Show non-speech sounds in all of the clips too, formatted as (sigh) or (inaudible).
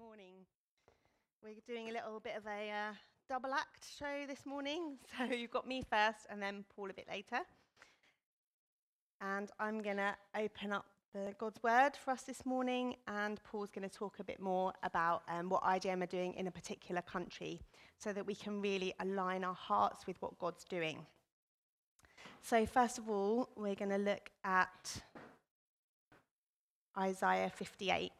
morning. We're doing a little bit of a uh, double act show this morning. (laughs) So you've got me first and then Paul a bit later. And I'm going to open up the God's Word for us this morning, and Paul's going to talk a bit more about um, what IJM are doing in a particular country so that we can really align our hearts with what God's doing. So, first of all, we're going to look at Isaiah 58.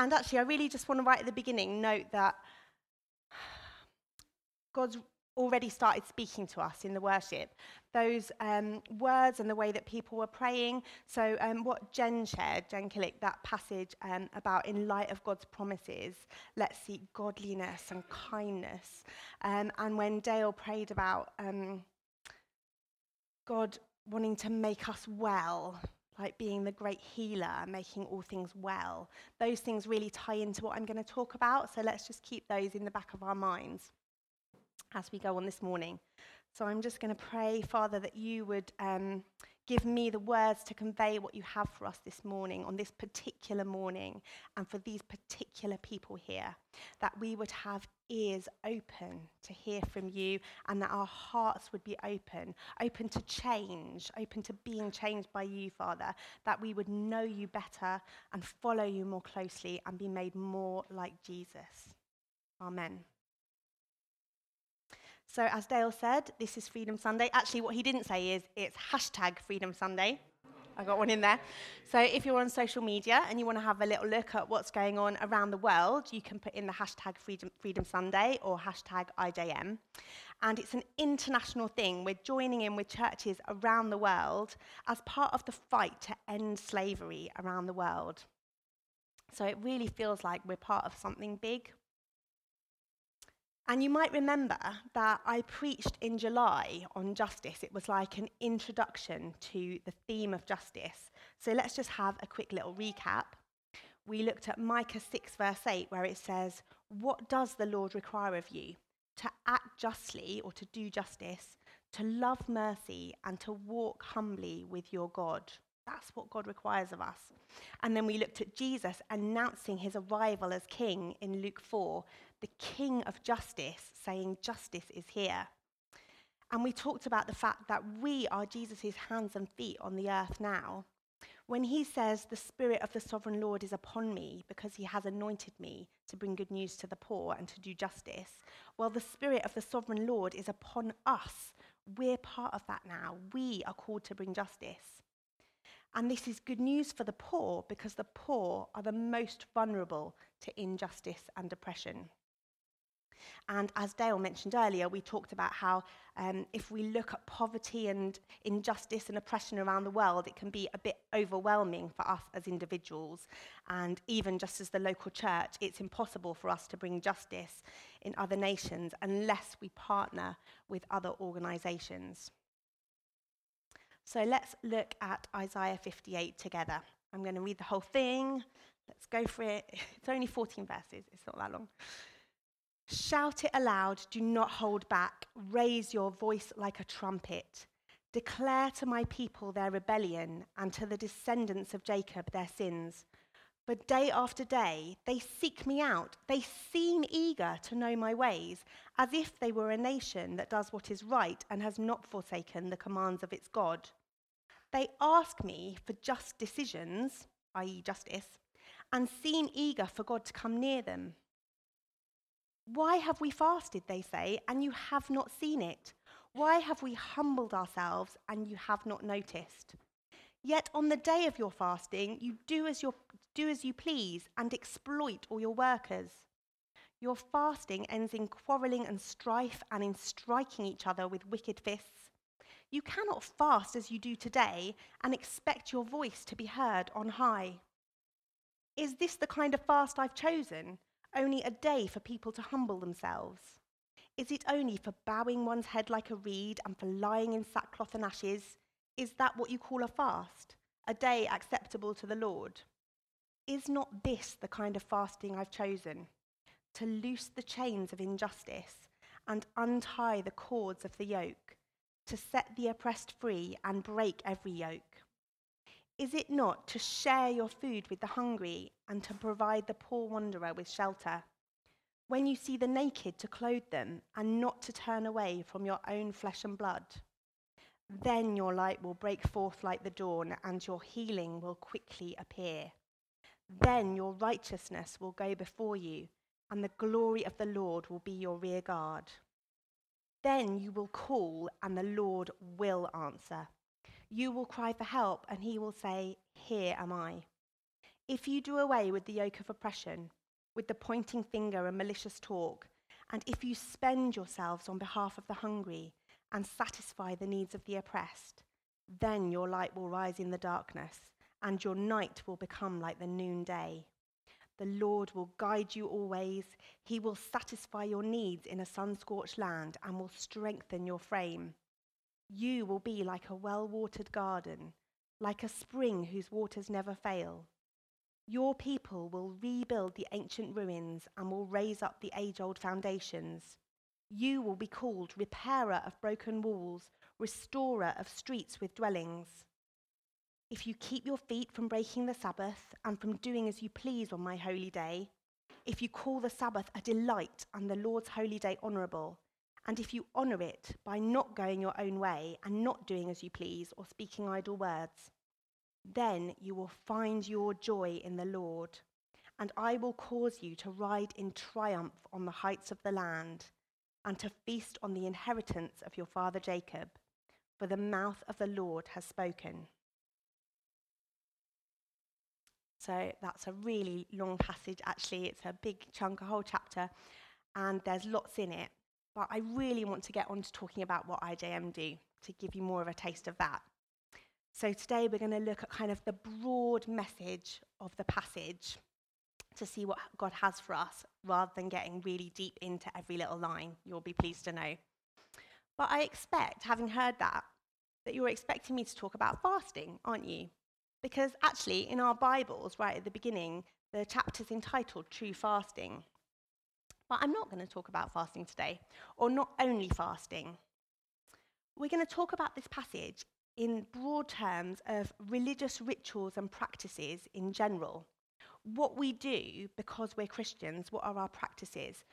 And actually, I really just want to right at the beginning note that God's already started speaking to us in the worship. Those um, words and the way that people were praying. So, um, what Jen shared, Jen Killick, that passage um, about in light of God's promises, let's seek godliness and kindness. Um, and when Dale prayed about um, God wanting to make us well, like being the great healer, making all things well. Those things really tie into what I'm going to talk about, so let's just keep those in the back of our minds as we go on this morning. So I'm just going to pray, Father, that you would um, give me the words to convey what you have for us this morning, on this particular morning, and for these particular people here. That we would have ears open to hear from you, and that our hearts would be open, open to change, open to being changed by you, Father. That we would know you better and follow you more closely and be made more like Jesus. Amen. So, as Dale said, this is Freedom Sunday. Actually, what he didn't say is it's hashtag Freedom Sunday. I got one in there. So, if you're on social media and you want to have a little look at what's going on around the world, you can put in the hashtag Freedom, Freedom Sunday or hashtag IJM. And it's an international thing. We're joining in with churches around the world as part of the fight to end slavery around the world. So, it really feels like we're part of something big. And you might remember that I preached in July on justice. It was like an introduction to the theme of justice. So let's just have a quick little recap. We looked at Micah 6, verse 8, where it says, What does the Lord require of you? To act justly or to do justice, to love mercy, and to walk humbly with your God. That's what God requires of us. And then we looked at Jesus announcing his arrival as king in Luke 4, the king of justice, saying, Justice is here. And we talked about the fact that we are Jesus' hands and feet on the earth now. When he says, The Spirit of the sovereign Lord is upon me because he has anointed me to bring good news to the poor and to do justice, well, the Spirit of the sovereign Lord is upon us. We're part of that now. We are called to bring justice. And this is good news for the poor because the poor are the most vulnerable to injustice and oppression. And as Dale mentioned earlier, we talked about how um, if we look at poverty and injustice and oppression around the world, it can be a bit overwhelming for us as individuals. And even just as the local church, it's impossible for us to bring justice in other nations unless we partner with other organizations. So let's look at Isaiah 58 together. I'm going to read the whole thing. Let's go for it. (laughs) It's only 14 verses, it's not that long. Shout it aloud, do not hold back. Raise your voice like a trumpet. Declare to my people their rebellion and to the descendants of Jacob their sins. For day after day they seek me out. They seem eager to know my ways, as if they were a nation that does what is right and has not forsaken the commands of its God. They ask me for just decisions, i.e., justice, and seem eager for God to come near them. Why have we fasted, they say, and you have not seen it? Why have we humbled ourselves and you have not noticed? Yet on the day of your fasting, you do as, your, do as you please and exploit all your workers. Your fasting ends in quarreling and strife and in striking each other with wicked fists. You cannot fast as you do today and expect your voice to be heard on high. Is this the kind of fast I've chosen? Only a day for people to humble themselves? Is it only for bowing one's head like a reed and for lying in sackcloth and ashes? Is that what you call a fast? A day acceptable to the Lord? Is not this the kind of fasting I've chosen? To loose the chains of injustice and untie the cords of the yoke, to set the oppressed free and break every yoke. Is it not to share your food with the hungry and to provide the poor wanderer with shelter? When you see the naked, to clothe them and not to turn away from your own flesh and blood? Then your light will break forth like the dawn and your healing will quickly appear. Then your righteousness will go before you and the glory of the Lord will be your rear guard. Then you will call, and the Lord will answer. You will cry for help, and he will say, Here am I. If you do away with the yoke of oppression, with the pointing finger and malicious talk, and if you spend yourselves on behalf of the hungry and satisfy the needs of the oppressed, then your light will rise in the darkness, and your night will become like the noonday. The Lord will guide you always. He will satisfy your needs in a sun scorched land and will strengthen your frame. You will be like a well watered garden, like a spring whose waters never fail. Your people will rebuild the ancient ruins and will raise up the age old foundations. You will be called repairer of broken walls, restorer of streets with dwellings. If you keep your feet from breaking the Sabbath and from doing as you please on my holy day, if you call the Sabbath a delight and the Lord's holy day honourable, and if you honour it by not going your own way and not doing as you please or speaking idle words, then you will find your joy in the Lord, and I will cause you to ride in triumph on the heights of the land, and to feast on the inheritance of your father Jacob, for the mouth of the Lord has spoken. So that's a really long passage, actually. It's a big chunk, a whole chapter, and there's lots in it. But I really want to get on to talking about what IJM do to give you more of a taste of that. So today we're going to look at kind of the broad message of the passage to see what God has for us rather than getting really deep into every little line, you'll be pleased to know. But I expect, having heard that, that you're expecting me to talk about fasting, aren't you? Because actually, in our Bibles, right at the beginning, the chapter's entitled True Fasting. But I'm not going to talk about fasting today, or not only fasting. We're going to talk about this passage in broad terms of religious rituals and practices in general. What we do because we're Christians, what are our practices?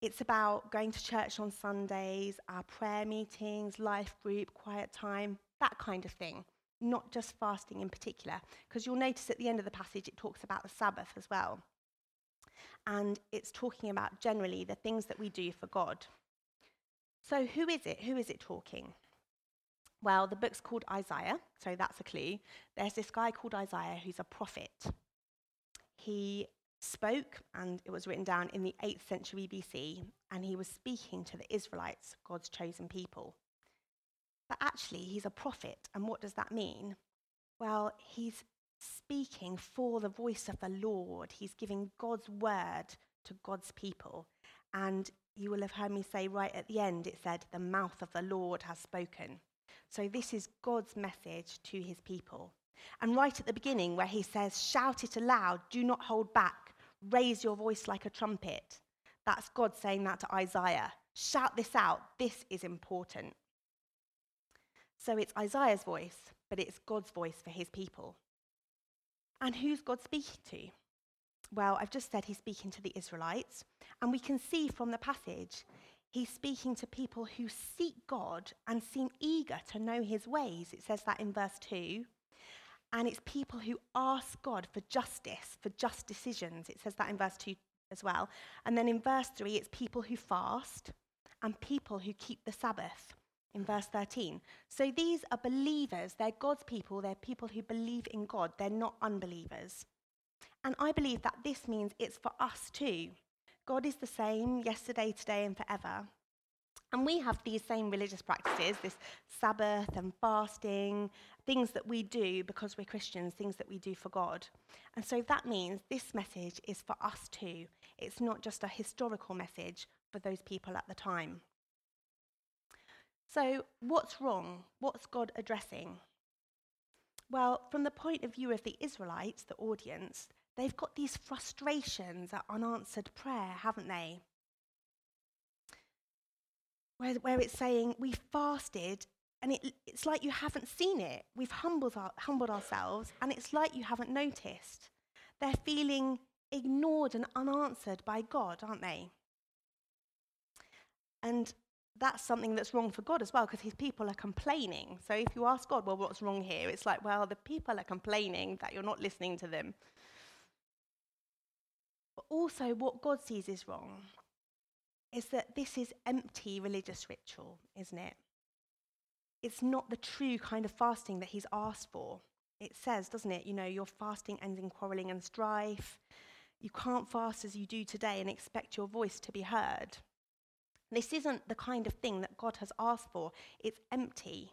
It's about going to church on Sundays, our prayer meetings, life group, quiet time, that kind of thing not just fasting in particular, because you'll notice at the end of the passage it talks about the Sabbath as well. And it's talking about generally the things that we do for God. So, who is it? Who is it talking? Well, the book's called Isaiah, so that's a clue. There's this guy called Isaiah who's a prophet. He spoke, and it was written down in the 8th century BC, and he was speaking to the Israelites, God's chosen people. But actually, he's a prophet. And what does that mean? Well, he's speaking for the voice of the Lord. He's giving God's word to God's people. And you will have heard me say right at the end, it said, The mouth of the Lord has spoken. So this is God's message to his people. And right at the beginning, where he says, Shout it aloud, do not hold back, raise your voice like a trumpet. That's God saying that to Isaiah. Shout this out, this is important. So it's Isaiah's voice, but it's God's voice for his people. And who's God speaking to? Well, I've just said he's speaking to the Israelites, and we can see from the passage he's speaking to people who seek God and seem eager to know his ways. It says that in verse 2. And it's people who ask God for justice, for just decisions. It says that in verse 2 as well. And then in verse 3, it's people who fast and people who keep the Sabbath in verse 13. So these are believers. They're God's people. They're people who believe in God. They're not unbelievers. And I believe that this means it's for us too. God is the same yesterday, today, and forever. And we have these same religious practices, this Sabbath and fasting, things that we do because we're Christians, things that we do for God. And so that means this message is for us too. It's not just a historical message for those people at the time. So, what's wrong? What's God addressing? Well, from the point of view of the Israelites, the audience, they've got these frustrations at unanswered prayer, haven't they? Where, where it's saying, We fasted and it, it's like you haven't seen it. We've humbled, our, humbled ourselves, and it's like you haven't noticed. They're feeling ignored and unanswered by God, aren't they? And that's something that's wrong for God as well, because his people are complaining. So if you ask God, well, what's wrong here? It's like, well, the people are complaining that you're not listening to them. But also, what God sees is wrong is that this is empty religious ritual, isn't it? It's not the true kind of fasting that he's asked for. It says, doesn't it? You know, your fasting ends in quarreling and strife. You can't fast as you do today and expect your voice to be heard. This isn't the kind of thing that God has asked for, it's empty.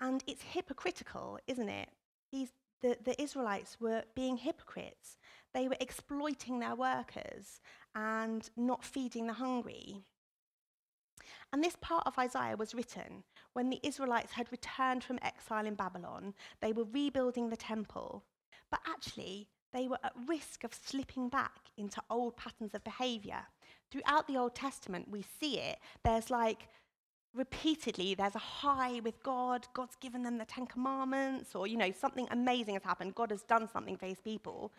And it's hypocritical, isn't it? These, the, the Israelites were being hypocrites. They were exploiting their workers and not feeding the hungry. And this part of Isaiah was written when the Israelites had returned from exile in Babylon. They were rebuilding the temple, but actually, they were at risk of slipping back into old patterns of behavior. Throughout the Old Testament, we see it. There's like repeatedly, there's a high with God. God's given them the Ten Commandments, or, you know, something amazing has happened. God has done something for his people.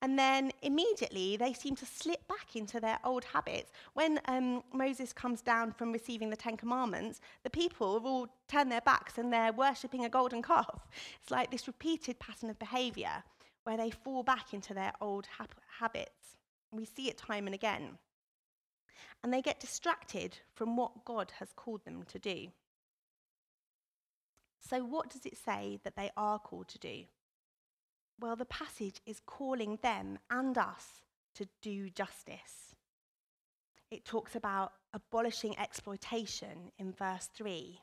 And then immediately they seem to slip back into their old habits. When um, Moses comes down from receiving the Ten Commandments, the people all turned their backs and they're worshipping a golden calf. It's like this repeated pattern of behavior where they fall back into their old hab- habits. We see it time and again. And they get distracted from what God has called them to do. So, what does it say that they are called to do? Well, the passage is calling them and us to do justice. It talks about abolishing exploitation in verse 3.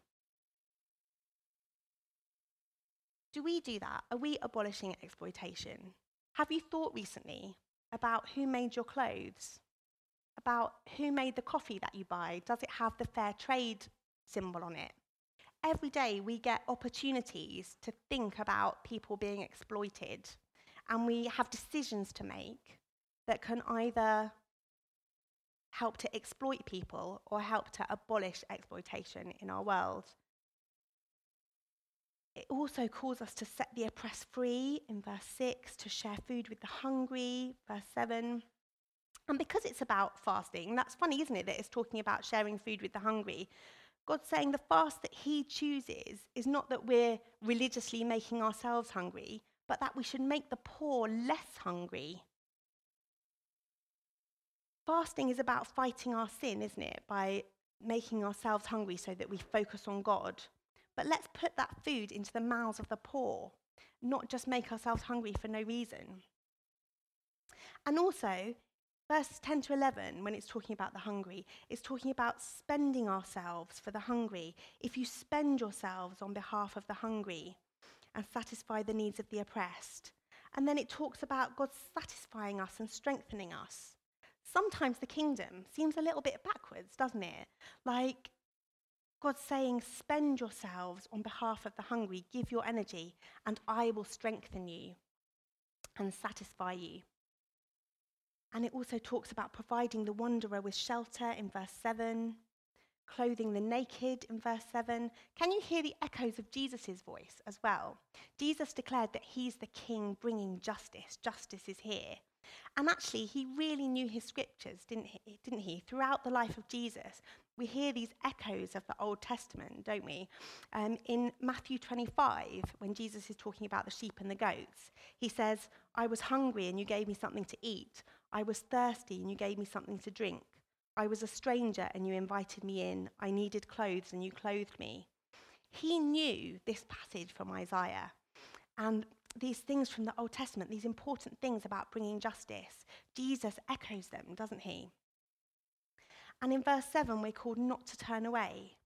Do we do that? Are we abolishing exploitation? Have you thought recently about who made your clothes? About who made the coffee that you buy? Does it have the fair trade symbol on it? every day we get opportunities to think about people being exploited, and we have decisions to make that can either help to exploit people or help to abolish exploitation in our world. It also calls us to set the oppressed free in verse 6, to share food with the hungry, verse 7. And because it's about fasting, that's funny, isn't it, that it's talking about sharing food with the hungry. God's saying the fast that He chooses is not that we're religiously making ourselves hungry, but that we should make the poor less hungry. Fasting is about fighting our sin, isn't it? By making ourselves hungry so that we focus on God. But let's put that food into the mouths of the poor, not just make ourselves hungry for no reason. And also, Verse 10 to 11, when it's talking about the hungry, it's talking about spending ourselves for the hungry. If you spend yourselves on behalf of the hungry and satisfy the needs of the oppressed. And then it talks about God satisfying us and strengthening us. Sometimes the kingdom seems a little bit backwards, doesn't it? Like God saying, spend yourselves on behalf of the hungry, give your energy, and I will strengthen you and satisfy you. And it also talks about providing the wanderer with shelter in verse 7, clothing the naked in verse 7. Can you hear the echoes of Jesus' voice as well? Jesus declared that he's the king bringing justice. Justice is here. And actually, he really knew his scriptures, didn't he? Didn't he? Throughout the life of Jesus, we hear these echoes of the Old Testament, don't we? Um, in Matthew 25, when Jesus is talking about the sheep and the goats, he says, I was hungry and you gave me something to eat. I was thirsty and you gave me something to drink. I was a stranger and you invited me in. I needed clothes and you clothed me. He knew this passage from Isaiah and these things from the Old Testament, these important things about bringing justice. Jesus echoes them, doesn't he? And in verse 7, we're called not to turn away.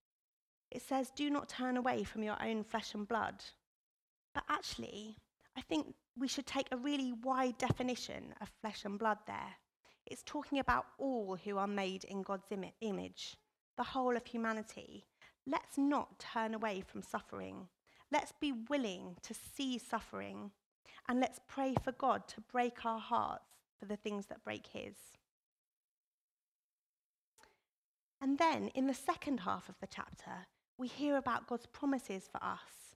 It says, Do not turn away from your own flesh and blood. But actually, I think we should take a really wide definition of flesh and blood there. It's talking about all who are made in God's Im- image, the whole of humanity. Let's not turn away from suffering. Let's be willing to see suffering. And let's pray for God to break our hearts for the things that break His. And then in the second half of the chapter, we hear about God's promises for us.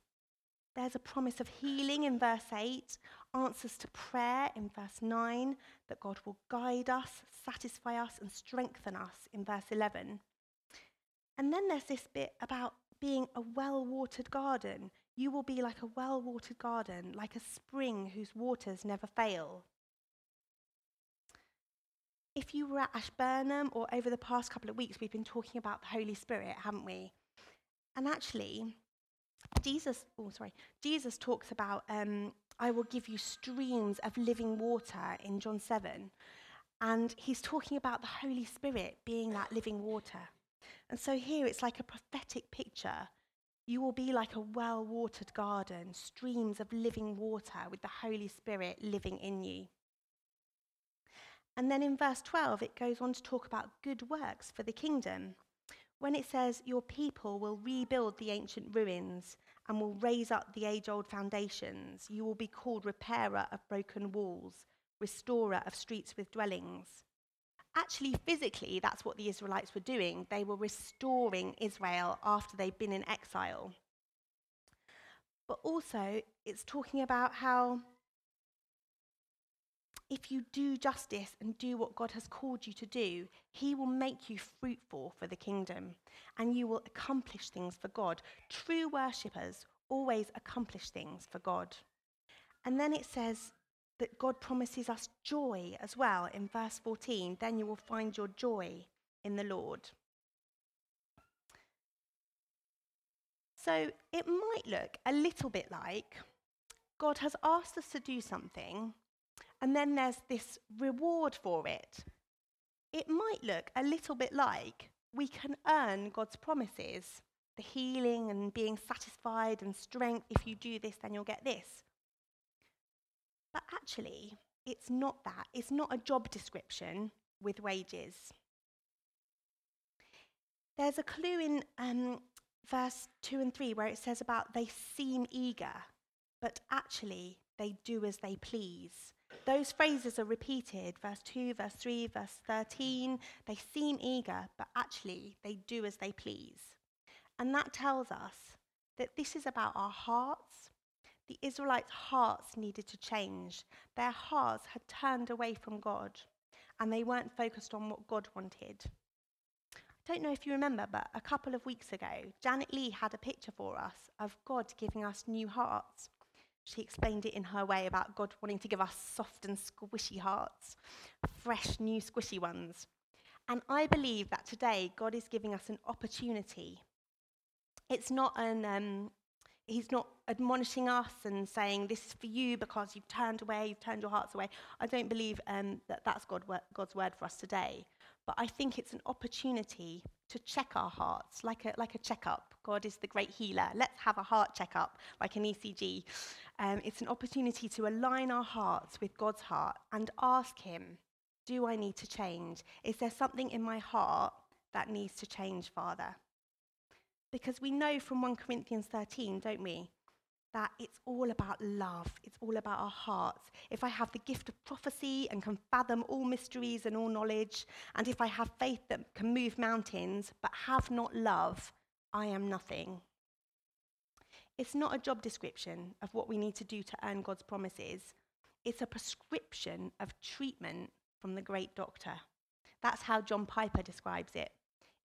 There's a promise of healing in verse 8, answers to prayer in verse 9, that God will guide us, satisfy us, and strengthen us in verse 11. And then there's this bit about being a well watered garden. You will be like a well watered garden, like a spring whose waters never fail. If you were at Ashburnham or over the past couple of weeks, we've been talking about the Holy Spirit, haven't we? And actually, Jesus, oh, sorry, Jesus talks about, um, I will give you streams of living water in John 7. And he's talking about the Holy Spirit being that living water. And so here it's like a prophetic picture. You will be like a well watered garden, streams of living water with the Holy Spirit living in you. And then in verse 12, it goes on to talk about good works for the kingdom. When it says, Your people will rebuild the ancient ruins and will raise up the age old foundations, you will be called repairer of broken walls, restorer of streets with dwellings. Actually, physically, that's what the Israelites were doing. They were restoring Israel after they'd been in exile. But also, it's talking about how if you do justice and do what God has called you to do, He will make you fruitful for the kingdom and you will accomplish things for God. True worshippers always accomplish things for God. And then it says that God promises us joy as well in verse 14. Then you will find your joy in the Lord. So it might look a little bit like God has asked us to do something and then there's this reward for it. It might look a little bit like we can earn God's promises the healing and being satisfied and strength. If you do this, then you'll get this. But actually, it's not that. It's not a job description with wages. There's a clue in um, verse 2 and 3 where it says about they seem eager, but actually they do as they please. Those phrases are repeated verse 2, verse 3, verse 13. They seem eager, but actually they do as they please. And that tells us that this is about our hearts. The Israelites' hearts needed to change. Their hearts had turned away from God, and they weren't focused on what God wanted. I don't know if you remember, but a couple of weeks ago, Janet Lee had a picture for us of God giving us new hearts. She explained it in her way about God wanting to give us soft and squishy hearts, fresh, new, squishy ones. And I believe that today God is giving us an opportunity. It's not an, um, He's not admonishing us and saying, This is for you because you've turned away, you've turned your hearts away. I don't believe um, that that's God, God's word for us today. But I think it's an opportunity to check our hearts, like a, like a checkup. God is the great healer. Let's have a heart checkup, like an ECG. Um, it's an opportunity to align our hearts with God's heart and ask Him, Do I need to change? Is there something in my heart that needs to change, Father? Because we know from 1 Corinthians 13, don't we? That it's all about love. It's all about our hearts. If I have the gift of prophecy and can fathom all mysteries and all knowledge, and if I have faith that can move mountains but have not love, I am nothing. It's not a job description of what we need to do to earn God's promises. It's a prescription of treatment from the great doctor. That's how John Piper describes it.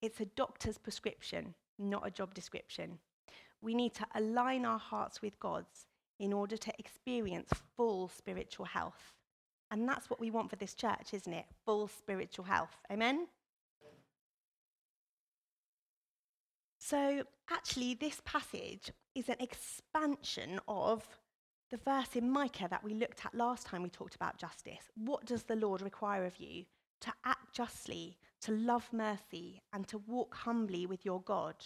It's a doctor's prescription, not a job description we need to align our hearts with God's in order to experience full spiritual health. And that's what we want for this church, isn't it? Full spiritual health. Amen? So, actually, this passage is an expansion of the verse in Micah that we looked at last time we talked about justice. What does the Lord require of you? To act justly, to love mercy, and to walk humbly with your God.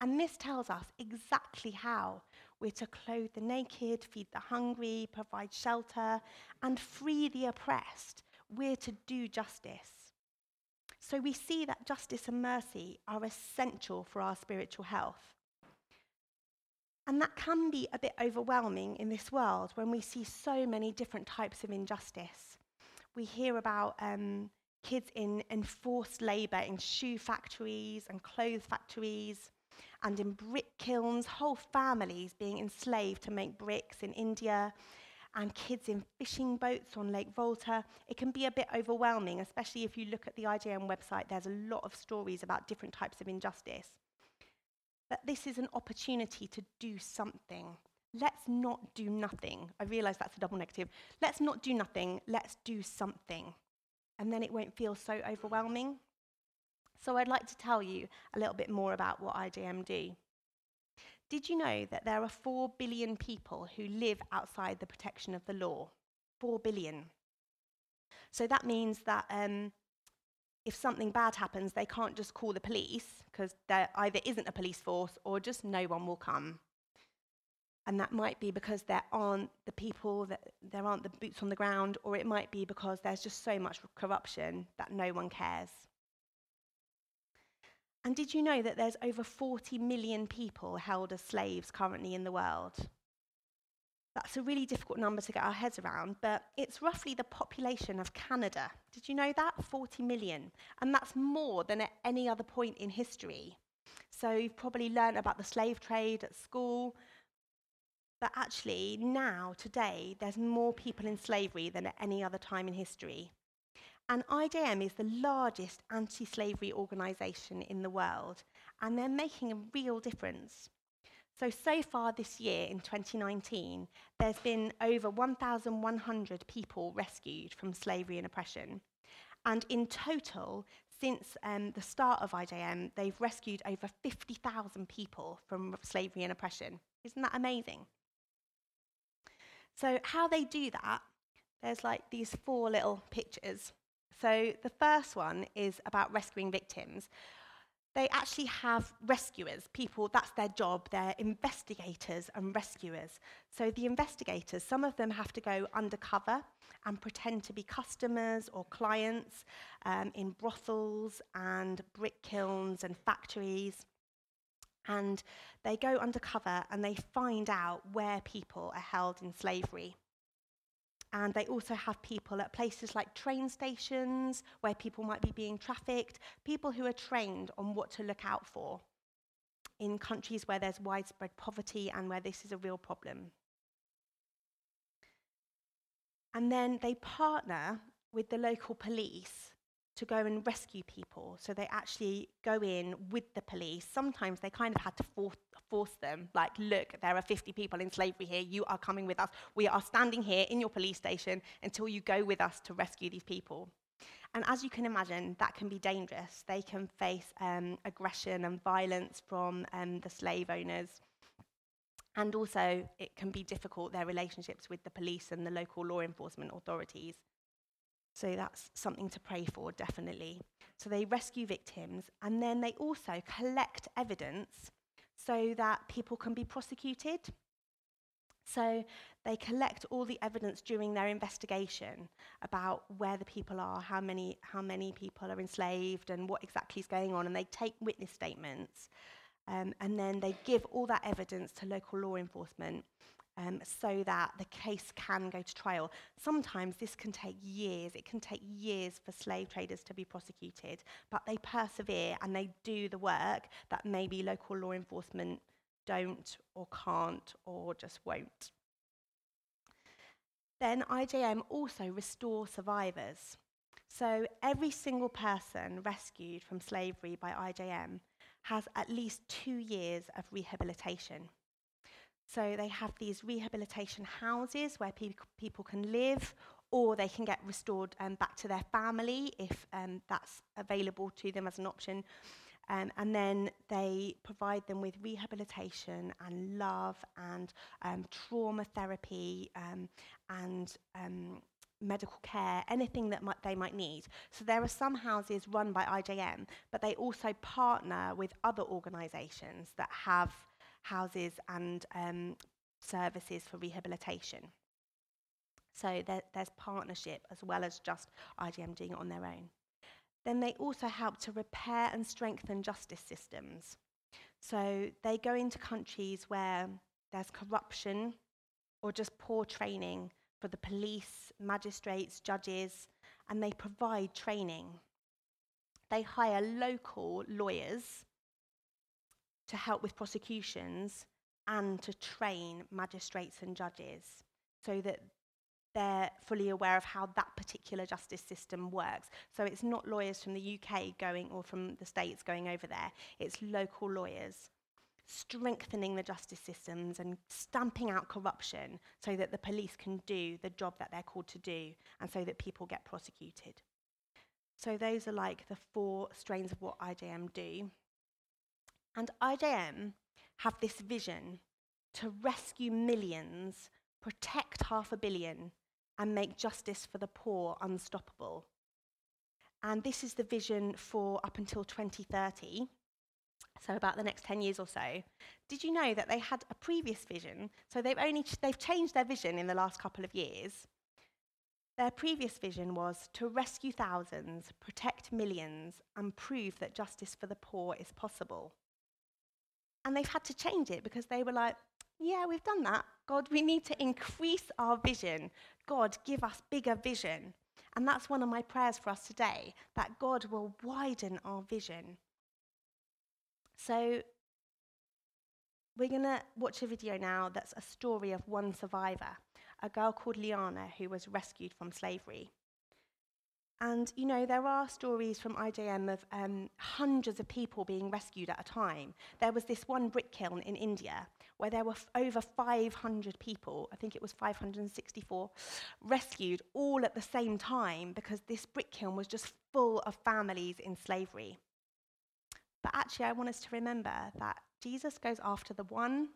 And this tells us exactly how we're to clothe the naked, feed the hungry, provide shelter, and free the oppressed. We're to do justice. So we see that justice and mercy are essential for our spiritual health. And that can be a bit overwhelming in this world when we see so many different types of injustice. We hear about um, kids in enforced labour in shoe factories and clothes factories and in brick kilns, whole families being enslaved to make bricks in India, and kids in fishing boats on Lake Volta. It can be a bit overwhelming, especially if you look at the IJM website, there's a lot of stories about different types of injustice. But this is an opportunity to do something. Let's not do nothing. I realise that's a double negative. Let's not do nothing, let's do something. And then it won't feel so overwhelming. So I'd like to tell you a little bit more about what IJM do. Did you know that there are 4 billion people who live outside the protection of the law? 4 billion. So that means that um, if something bad happens, they can't just call the police because there either isn't a police force or just no one will come. And that might be because there aren't the people, that there aren't the boots on the ground, or it might be because there's just so much corruption that no one cares. And did you know that there's over 40 million people held as slaves currently in the world? That's a really difficult number to get our heads around, but it's roughly the population of Canada. Did you know that? 40 million. And that's more than at any other point in history. So you've probably learned about the slave trade at school. But actually, now, today, there's more people in slavery than at any other time in history. And IJM is the largest anti slavery organisation in the world, and they're making a real difference. So, so far this year in 2019, there's been over 1,100 people rescued from slavery and oppression. And in total, since um, the start of IJM, they've rescued over 50,000 people from slavery and oppression. Isn't that amazing? So, how they do that, there's like these four little pictures. So the first one is about rescuing victims. They actually have rescuers, people, that's their job. They're investigators and rescuers. So the investigators, some of them have to go undercover and pretend to be customers or clients um, in brothels and brick kilns and factories. And they go undercover and they find out where people are held in slavery. And they also have people at places like train stations where people might be being trafficked, people who are trained on what to look out for in countries where there's widespread poverty and where this is a real problem. And then they partner with the local police to go and rescue people. So they actually go in with the police. Sometimes they kind of had to force, force them, like, look, there are 50 people in slavery here. You are coming with us. We are standing here in your police station until you go with us to rescue these people. And as you can imagine, that can be dangerous. They can face um, aggression and violence from um, the slave owners. And also, it can be difficult, their relationships with the police and the local law enforcement authorities. So that's something to pray for, definitely. So they rescue victims and then they also collect evidence so that people can be prosecuted. So they collect all the evidence during their investigation about where the people are, how many, how many people are enslaved, and what exactly is going on. And they take witness statements. Um, and then they give all that evidence to local law enforcement um, so that the case can go to trial. Sometimes this can take years. It can take years for slave traders to be prosecuted, but they persevere and they do the work that maybe local law enforcement don't or can't or just won't. Then IJM also restore survivors. So every single person rescued from slavery by IJM has at least two years of rehabilitation. So they have these rehabilitation houses where pe- people can live or they can get restored um, back to their family if um, that's available to them as an option. Um, and then they provide them with rehabilitation and love and um, trauma therapy um, and um, medical care, anything that might, they might need. So there are some houses run by IJM, but they also partner with other organisations that have houses and um, services for rehabilitation. So there, there's partnership as well as just IJM doing it on their own. Then they also help to repair and strengthen justice systems. So they go into countries where there's corruption or just poor training for the police, magistrates, judges, and they provide training. They hire local lawyers to help with prosecutions and to train magistrates and judges so that they're fully aware of how that particular justice system works. So it's not lawyers from the UK going or from the States going over there, it's local lawyers strengthening the justice systems and stamping out corruption so that the police can do the job that they're called to do and so that people get prosecuted. So those are like the four strains of what IJM do. And IJM have this vision to rescue millions, protect half a billion, and make justice for the poor unstoppable. And this is the vision for up until 2030 so about the next 10 years or so, did you know that they had a previous vision? So they've only ch- they've changed their vision in the last couple of years. Their previous vision was to rescue thousands, protect millions, and prove that justice for the poor is possible. And they've had to change it because they were like, yeah, we've done that. God, we need to increase our vision. God, give us bigger vision. And that's one of my prayers for us today that God will widen our vision so we're going to watch a video now that's a story of one survivor, a girl called Liana who was rescued from slavery. And, you know, there are stories from IJM of um, hundreds of people being rescued at a time. There was this one brick kiln in India where there were f- over 500 people, I think it was 564, rescued all at the same time because this brick kiln was just full of families in slavery. But actually, I want us to remember that Jesus goes after the one.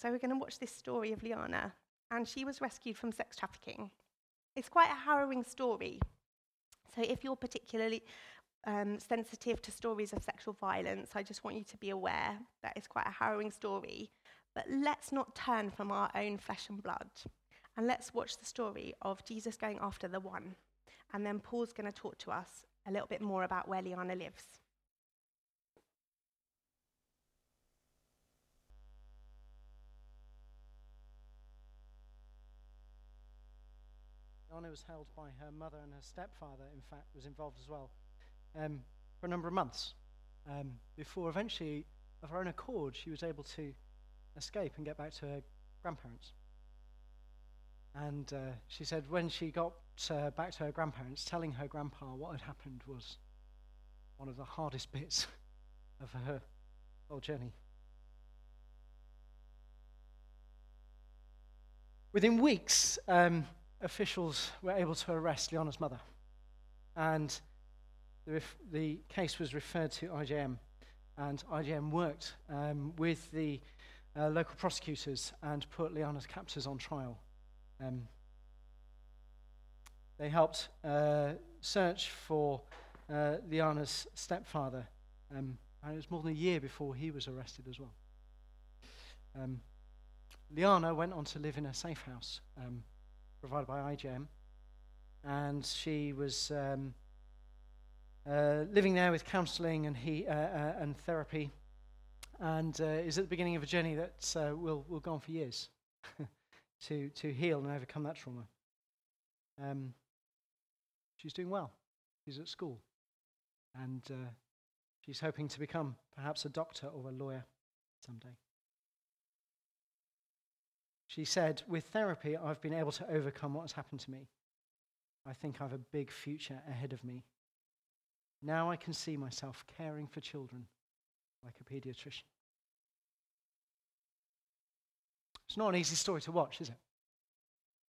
So we're going to watch this story of Liana, and she was rescued from sex trafficking. It's quite a harrowing story. So if you're particularly um, sensitive to stories of sexual violence, I just want you to be aware that it's quite a harrowing story. But let's not turn from our own flesh and blood. And let's watch the story of Jesus going after the one. And then Paul's going to talk to us a little bit more about where Liana lives. Anna was held by her mother and her stepfather, in fact, was involved as well, um, for a number of months um, before eventually, of her own accord, she was able to escape and get back to her grandparents. And uh, she said when she got uh, back to her grandparents, telling her grandpa what had happened was one of the hardest bits (laughs) of her whole journey. Within weeks, um, officials were able to arrest Liana's mother. And the, ref- the case was referred to IJM. And IJM worked um, with the uh, local prosecutors and put Liana's captors on trial. Um, they helped uh, search for uh, Liana's stepfather. Um, and it was more than a year before he was arrested as well. Um, Liana went on to live in a safe house um, provided by IJM. And she was um, uh, living there with counseling and, he, uh, uh, and therapy. And uh, is at the beginning of a journey that uh, will, will go on for years (laughs) to, to heal and overcome that trauma. Um, she's doing well. She's at school. And uh, she's hoping to become perhaps a doctor or a lawyer someday. She said, With therapy, I've been able to overcome what has happened to me. I think I have a big future ahead of me. Now I can see myself caring for children like a pediatrician. It's not an easy story to watch, is it?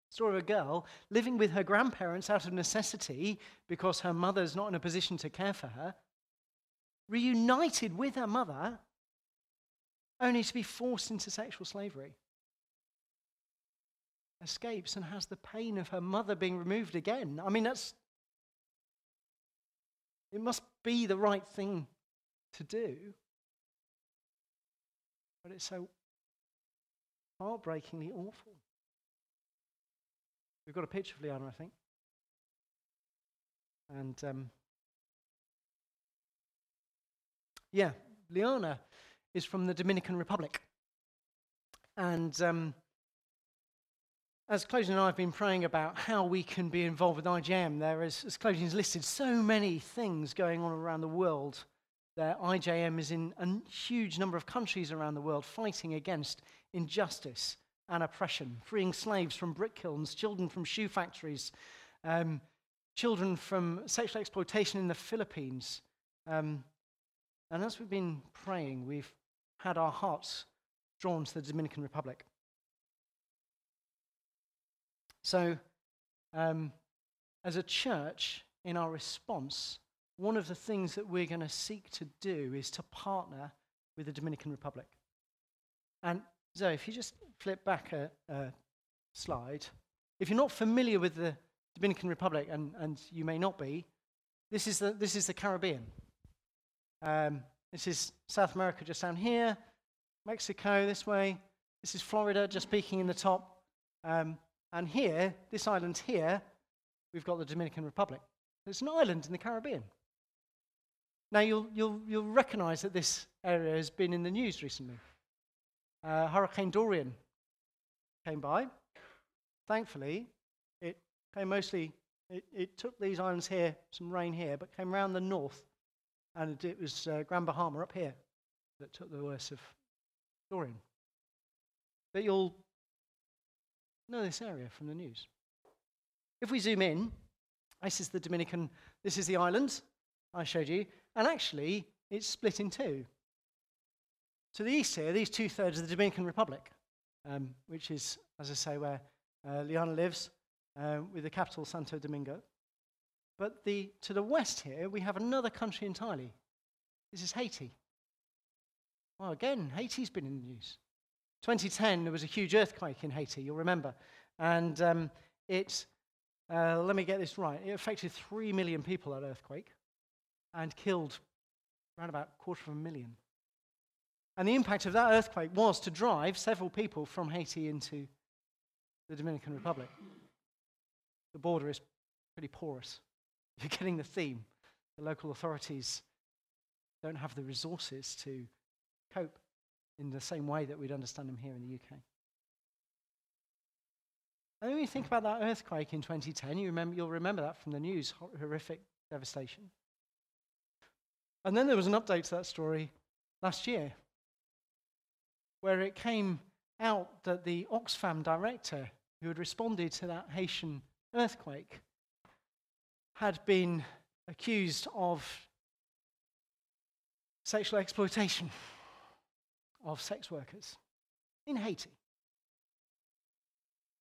Story of a girl living with her grandparents out of necessity because her mother's not in a position to care for her, reunited with her mother, only to be forced into sexual slavery escapes and has the pain of her mother being removed again. I mean, that's. It must be the right thing to do. But it's so heartbreakingly awful. We've got a picture of Liana, I think. And um, yeah, Liana is from the Dominican Republic. And um, as Clodion and I have been praying about how we can be involved with IJM, there is, as Clodion's listed, so many things going on around the world that IJM is in a huge number of countries around the world fighting against injustice and oppression, freeing slaves from brick kilns, children from shoe factories, um, children from sexual exploitation in the Philippines. Um, and as we've been praying, we've had our hearts drawn to the Dominican Republic. So, um, as a church, in our response, one of the things that we're going to seek to do is to partner with the Dominican Republic. And Zoe, if you just flip back a, a slide, if you're not familiar with the Dominican Republic, and, and you may not be, this is the, this is the Caribbean. Um, this is South America just down here, Mexico this way. This is Florida just peeking in the top. Um, and here, this island here, we've got the Dominican Republic. It's an island in the Caribbean. Now, you'll, you'll, you'll recognize that this area has been in the news recently. Uh, Hurricane Dorian came by. Thankfully, it came mostly, it, it, took these islands here, some rain here, but came around the north, and it was uh, Grand Bahama up here that took the worst of Dorian. But you'll know this area from the news. If we zoom in, this is the Dominican, this is the island I showed you, and actually it's split in two. To the east here, these two thirds of the Dominican Republic, um, which is, as I say, where uh, Liana lives, uh, with the capital Santo Domingo. But the, to the west here, we have another country entirely. This is Haiti. Well, again, Haiti's been in the news. 2010, there was a huge earthquake in Haiti, you'll remember. And um, it, uh, let me get this right, it affected 3 million people, that earthquake, and killed around about a quarter of a million. And the impact of that earthquake was to drive several people from Haiti into the Dominican Republic. The border is pretty porous. (laughs) You're getting the theme. The local authorities don't have the resources to cope in the same way that we'd understand them here in the UK. And when you think about that earthquake in 2010, you remember, you'll remember that from the news horrific devastation. And then there was an update to that story last year where it came out that the Oxfam director who had responded to that Haitian earthquake had been accused of sexual exploitation of sex workers in Haiti.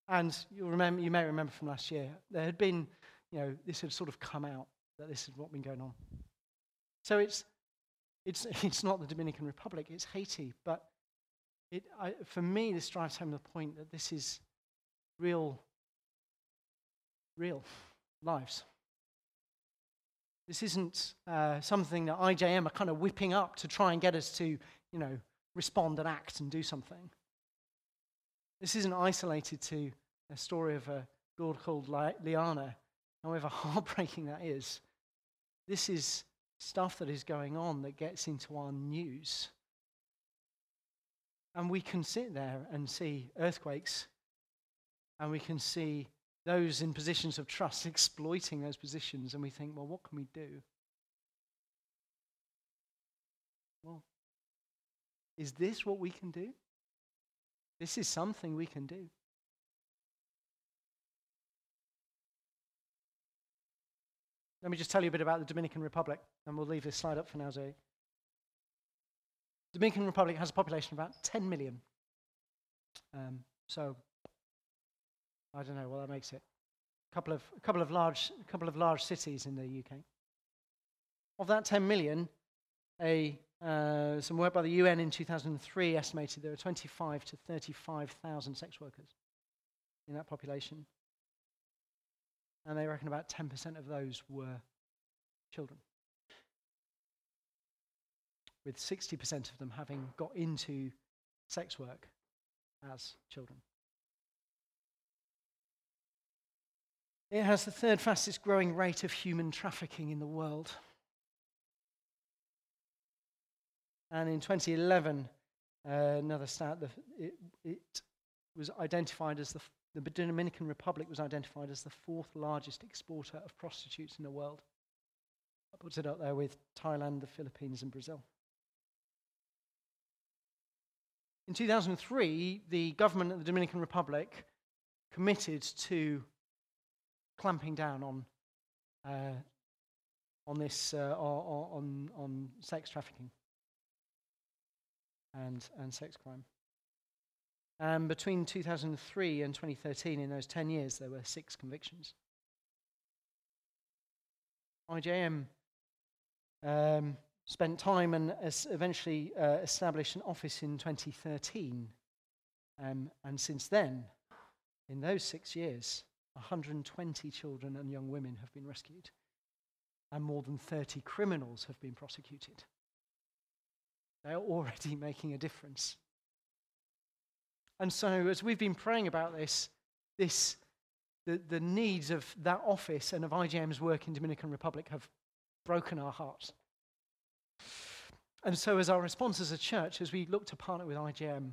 And you'll remember, you may remember from last year, there had been, you know, this had sort of come out that this is what been going on. So it's, it's, (laughs) it's not the Dominican Republic, it's Haiti. But it, I, for me, this drives home the point that this is real, real lives. This isn't uh, something that IJM are kind of whipping up to try and get us to, you know, respond and act and do something. This isn't isolated to a story of a girl called Liana, however (laughs) heartbreaking that is. This is stuff that is going on that gets into our news. And we can sit there and see earthquakes, and we can see those in positions of trust (laughs) exploiting those positions, and we think, well, what can we do? Well, is this what we can do? This is something we can do. Let me just tell you a bit about the Dominican Republic, and we'll leave this slide up for now, Zoe. Dominican Republic has a population of about 10 million. Um, so, I don't know what that makes it. A couple of, a couple of, large, a couple of large cities in the UK. Of that 10 million, a uh, some work by the UN in 2003 estimated there are 25 to 35,000 sex workers in that population. And they reckon about 10% of those were children, with 60% of them having got into sex work as children. It has the third fastest growing rate of human trafficking in the world. And in 2011, uh, another stat, the, it, it, was identified as the, the Dominican Republic was identified as the fourth largest exporter of prostitutes in the world. I put it up there with Thailand, the Philippines, and Brazil. In 2003, the government of the Dominican Republic committed to clamping down on, uh, on this, uh, on, on sex trafficking and, and sex crime. And between 2003 and 2013, in those 10 years, there were six convictions. IJM um, spent time and eventually uh, established an office in 2013. Um, and since then, in those six years, 120 children and young women have been rescued, and more than 30 criminals have been prosecuted. They're already (laughs) making a difference. And so, as we've been praying about this, this the, the needs of that office and of IJM's work in Dominican Republic have broken our hearts. And so, as our response as a church, as we look to partner with IJM,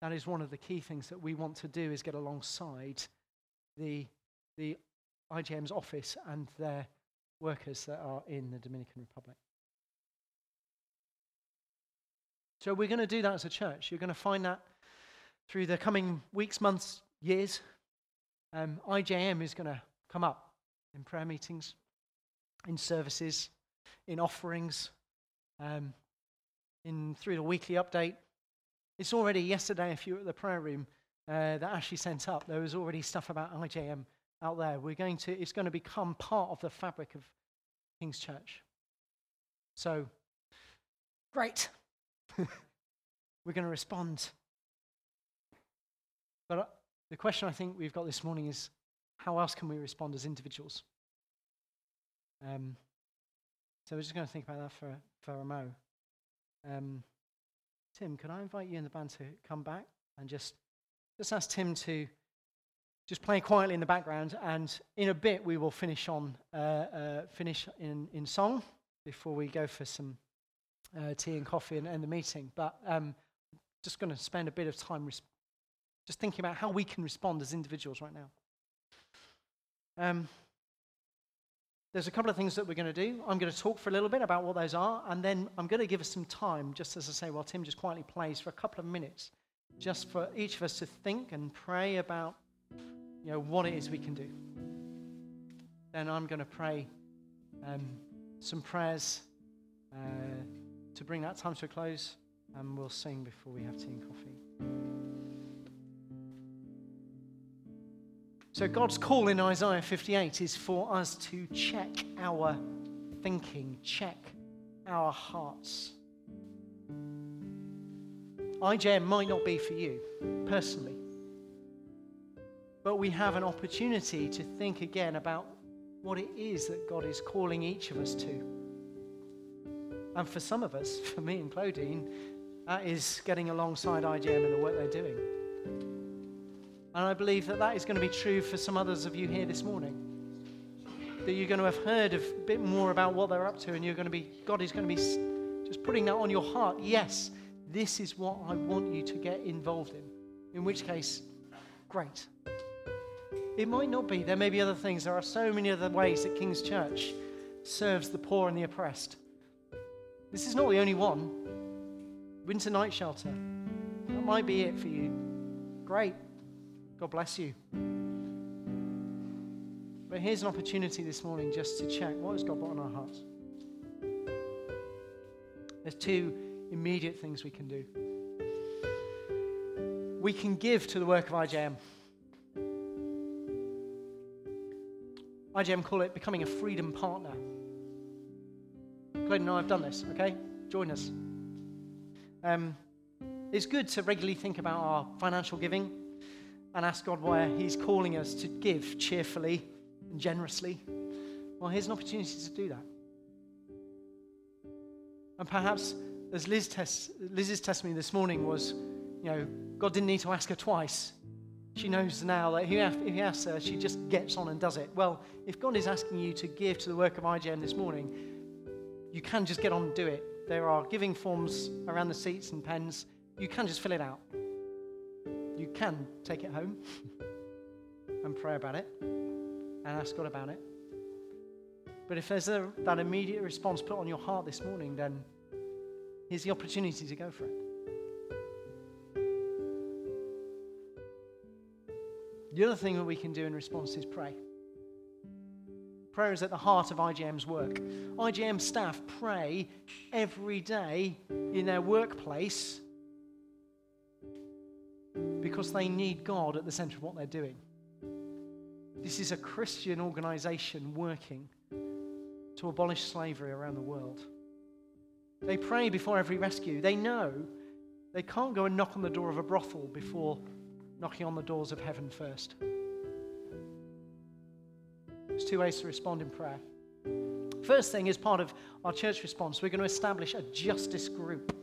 that is one of the key things that we want to do is get alongside the, the IJM's office and their workers that are in the Dominican Republic. So we're going to do that as a church. You're going to find that through the coming weeks, months, years. Um, IJM is going to come up in prayer meetings, in services, in offerings, um, in through the weekly update. It's already yesterday, if you were at the prayer room uh, that Ashley sent up, there was already stuff about IJM out there. We're going to, it's going to become part of the fabric of King's Church. So, great. (laughs) We're going to respond. But uh, the question I think we've got this morning is how else can we respond as individuals? Um, so we're just going to think about that for, for a mo. Um, Tim, can I invite you and the band to come back and just, just ask Tim to just play quietly in the background, and in a bit we will finish on uh, uh, finish in, in song before we go for some uh, tea and coffee and end the meeting. But um, just going to spend a bit of time res- just thinking about how we can respond as individuals right now. Um, there's a couple of things that we're going to do. I'm going to talk for a little bit about what those are, and then I'm going to give us some time, just as I say, while Tim just quietly plays for a couple of minutes, just for each of us to think and pray about, you know, what it is we can do. Then I'm going to pray um, some prayers uh, to bring that time to a close, and we'll sing before we have tea and coffee. So, God's call in Isaiah 58 is for us to check our thinking, check our hearts. IJM might not be for you personally, but we have an opportunity to think again about what it is that God is calling each of us to. And for some of us, (laughs) for me and Claudine, that is getting alongside IJM and the work they're doing. And I believe that that is going to be true for some others of you here this morning. That you're going to have heard a bit more about what they're up to, and you're going to be, God is going to be just putting that on your heart. Yes, this is what I want you to get involved in. In which case, great. It might not be. There may be other things. There are so many other ways that King's Church serves the poor and the oppressed. This is not the only one. Winter night shelter. That might be it for you. Great. God bless you. But here's an opportunity this morning just to check what has God put on our hearts. There's two immediate things we can do. We can give to the work of IJM. IJM call it becoming a freedom partner. Claude and I have done this, okay? Join us. Um, it's good to regularly think about our financial giving and ask God where He's calling us to give cheerfully and generously, well, here's an opportunity to do that. And perhaps, as Liz tes- Liz's testimony this morning was, you know, God didn't need to ask her twice. She knows now that if he asks her, she just gets on and does it. Well, if God is asking you to give to the work of IJM this morning, you can just get on and do it. There are giving forms around the seats and pens. You can just fill it out you can take it home (laughs) and pray about it and ask God about it. But if there's a, that immediate response put on your heart this morning, then here's the opportunity to go for it. The other thing that we can do in response is pray. Prayer is at the heart of IJM's work. IJM staff pray every day in their workplace because they need God at the center of what they're doing. This is a Christian organization working to abolish slavery around the world. They pray before every rescue. They know they can't go and knock on the door of a brothel before knocking on the doors of heaven first. There's two ways to respond in prayer. First thing, is part of our church response, we're going to establish a justice group.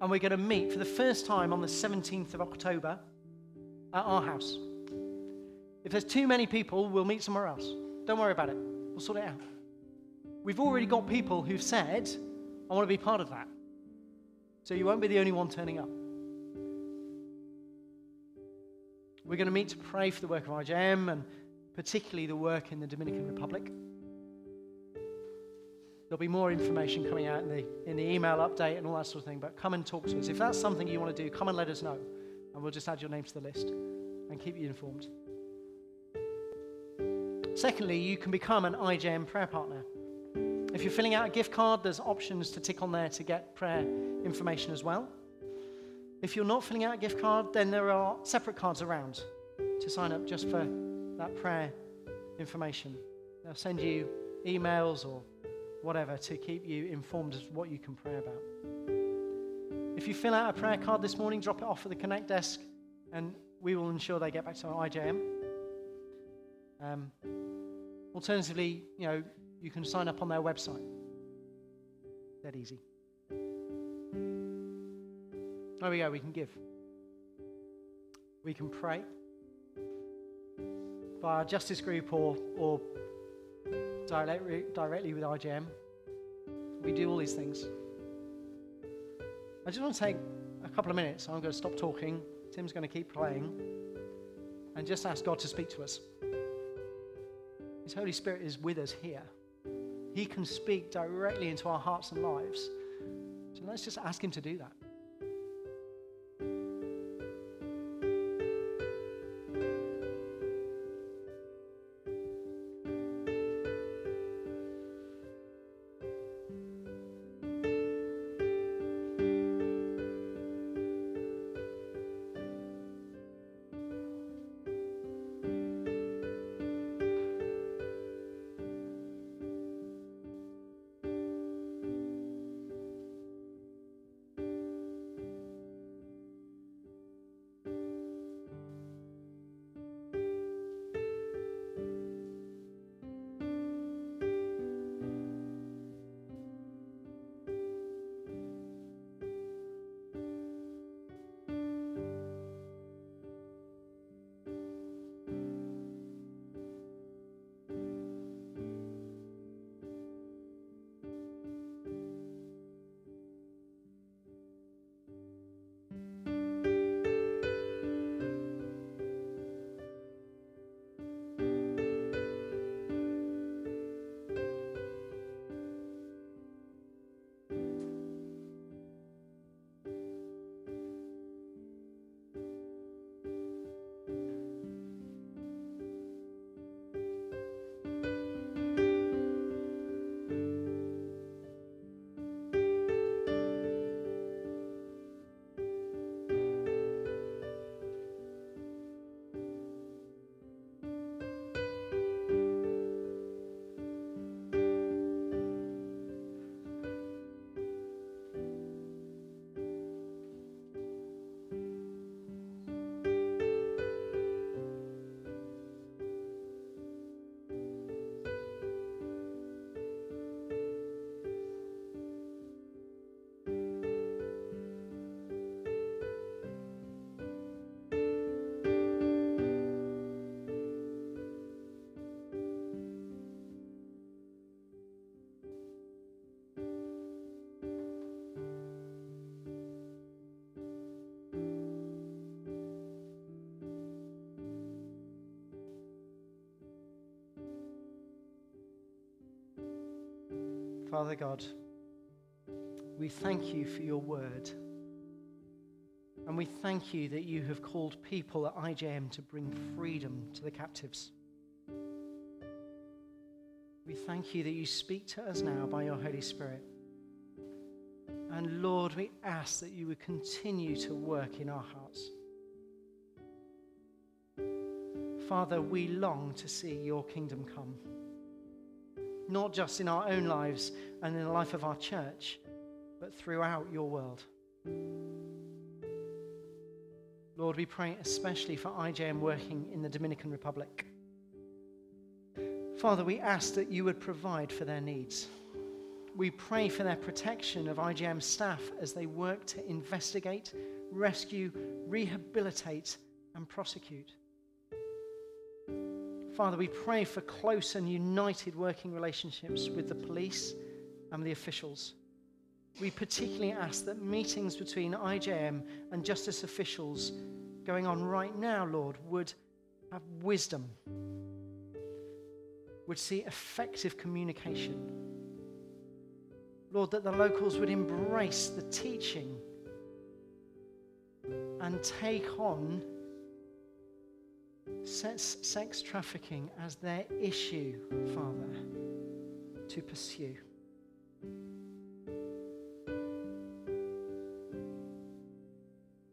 And we're going to meet for the first time on the 17th of October at our house. If there's too many people, we'll meet somewhere else. Don't worry about it. We'll sort it out. We've already got people who've said, I want to be part of that. So you won't be the only one turning up. We're going to meet to pray for the work of IJM and particularly the work in the Dominican Republic. There'll be more information coming out in the, in the email update and all that sort of thing, but come and talk to us. If that's something you want to do, come and let us know, and we'll just add your name to the list and keep you informed. Secondly, you can become an IJM prayer partner. If you're filling out a gift card, there's options to tick on there to get prayer information as well. If you're not filling out a gift card, then there are separate cards around to sign up just for that prayer information. They'll send you emails or whatever to keep you informed of what you can pray about. If you fill out a prayer card this morning, drop it off at the Connect desk and we will ensure they get back to IJM. Um, alternatively, you know, you can sign up on their website. That easy. There we go, we can give. We can pray by our justice group or, or directly, directly with IJM. We do all these things. I just want to take a couple of minutes. I'm going to stop talking. Tim's going to keep playing. And just ask God to speak to us. His Holy Spirit is with us here. He can speak directly into our hearts and lives. So let's just ask Him to do that. Father God, we thank you for your word. And we thank you that you have called people at IJM to bring freedom to the captives. We thank you that you speak to us now by your Holy Spirit. And Lord, we ask that you would continue to work in our hearts. Father, we long to see your kingdom come, not just in our own lives and in the life of our church, but throughout your world. Lord, we pray especially for IJM working in the Dominican Republic. Father, we ask that you would provide for their needs. We pray for their protection of IJM staff as they work to investigate, rescue, rehabilitate, and prosecute. Father, we pray for close and united working relationships with the police and the officials. We particularly ask that meetings between IJM and justice officials going on right now, Lord, would have wisdom would see effective communication. Lord, that the locals would embrace the teaching and take on sex, sex trafficking as their issue, Father, to pursue.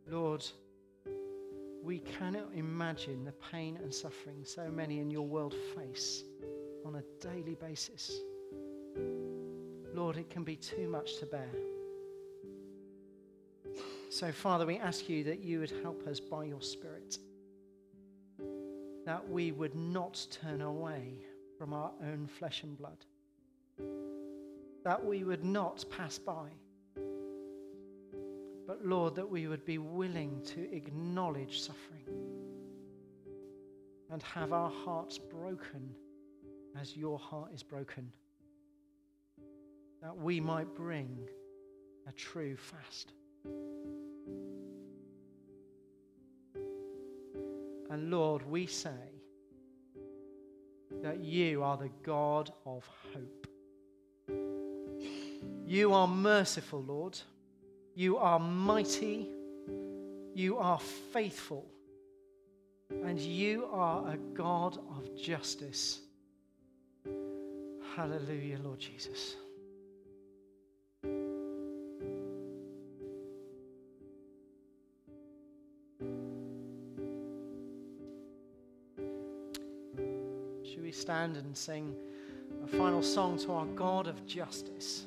Lord, we cannot imagine the pain and suffering so many in your world face on a daily basis. Lord, it can be too much to bear. So, Father, we ask you that you would help us by your Spirit, that we would not turn away from our own flesh and blood, that we would not pass by, but, Lord, that we would be willing to acknowledge suffering and have our hearts broken as your heart is broken, that we might bring a true fast. And Lord, we say that you are the God of hope. You are merciful, Lord. You are mighty. You are faithful. And you are a God of justice. Hallelujah, Lord Jesus. Stand and sing a final song to our God of justice?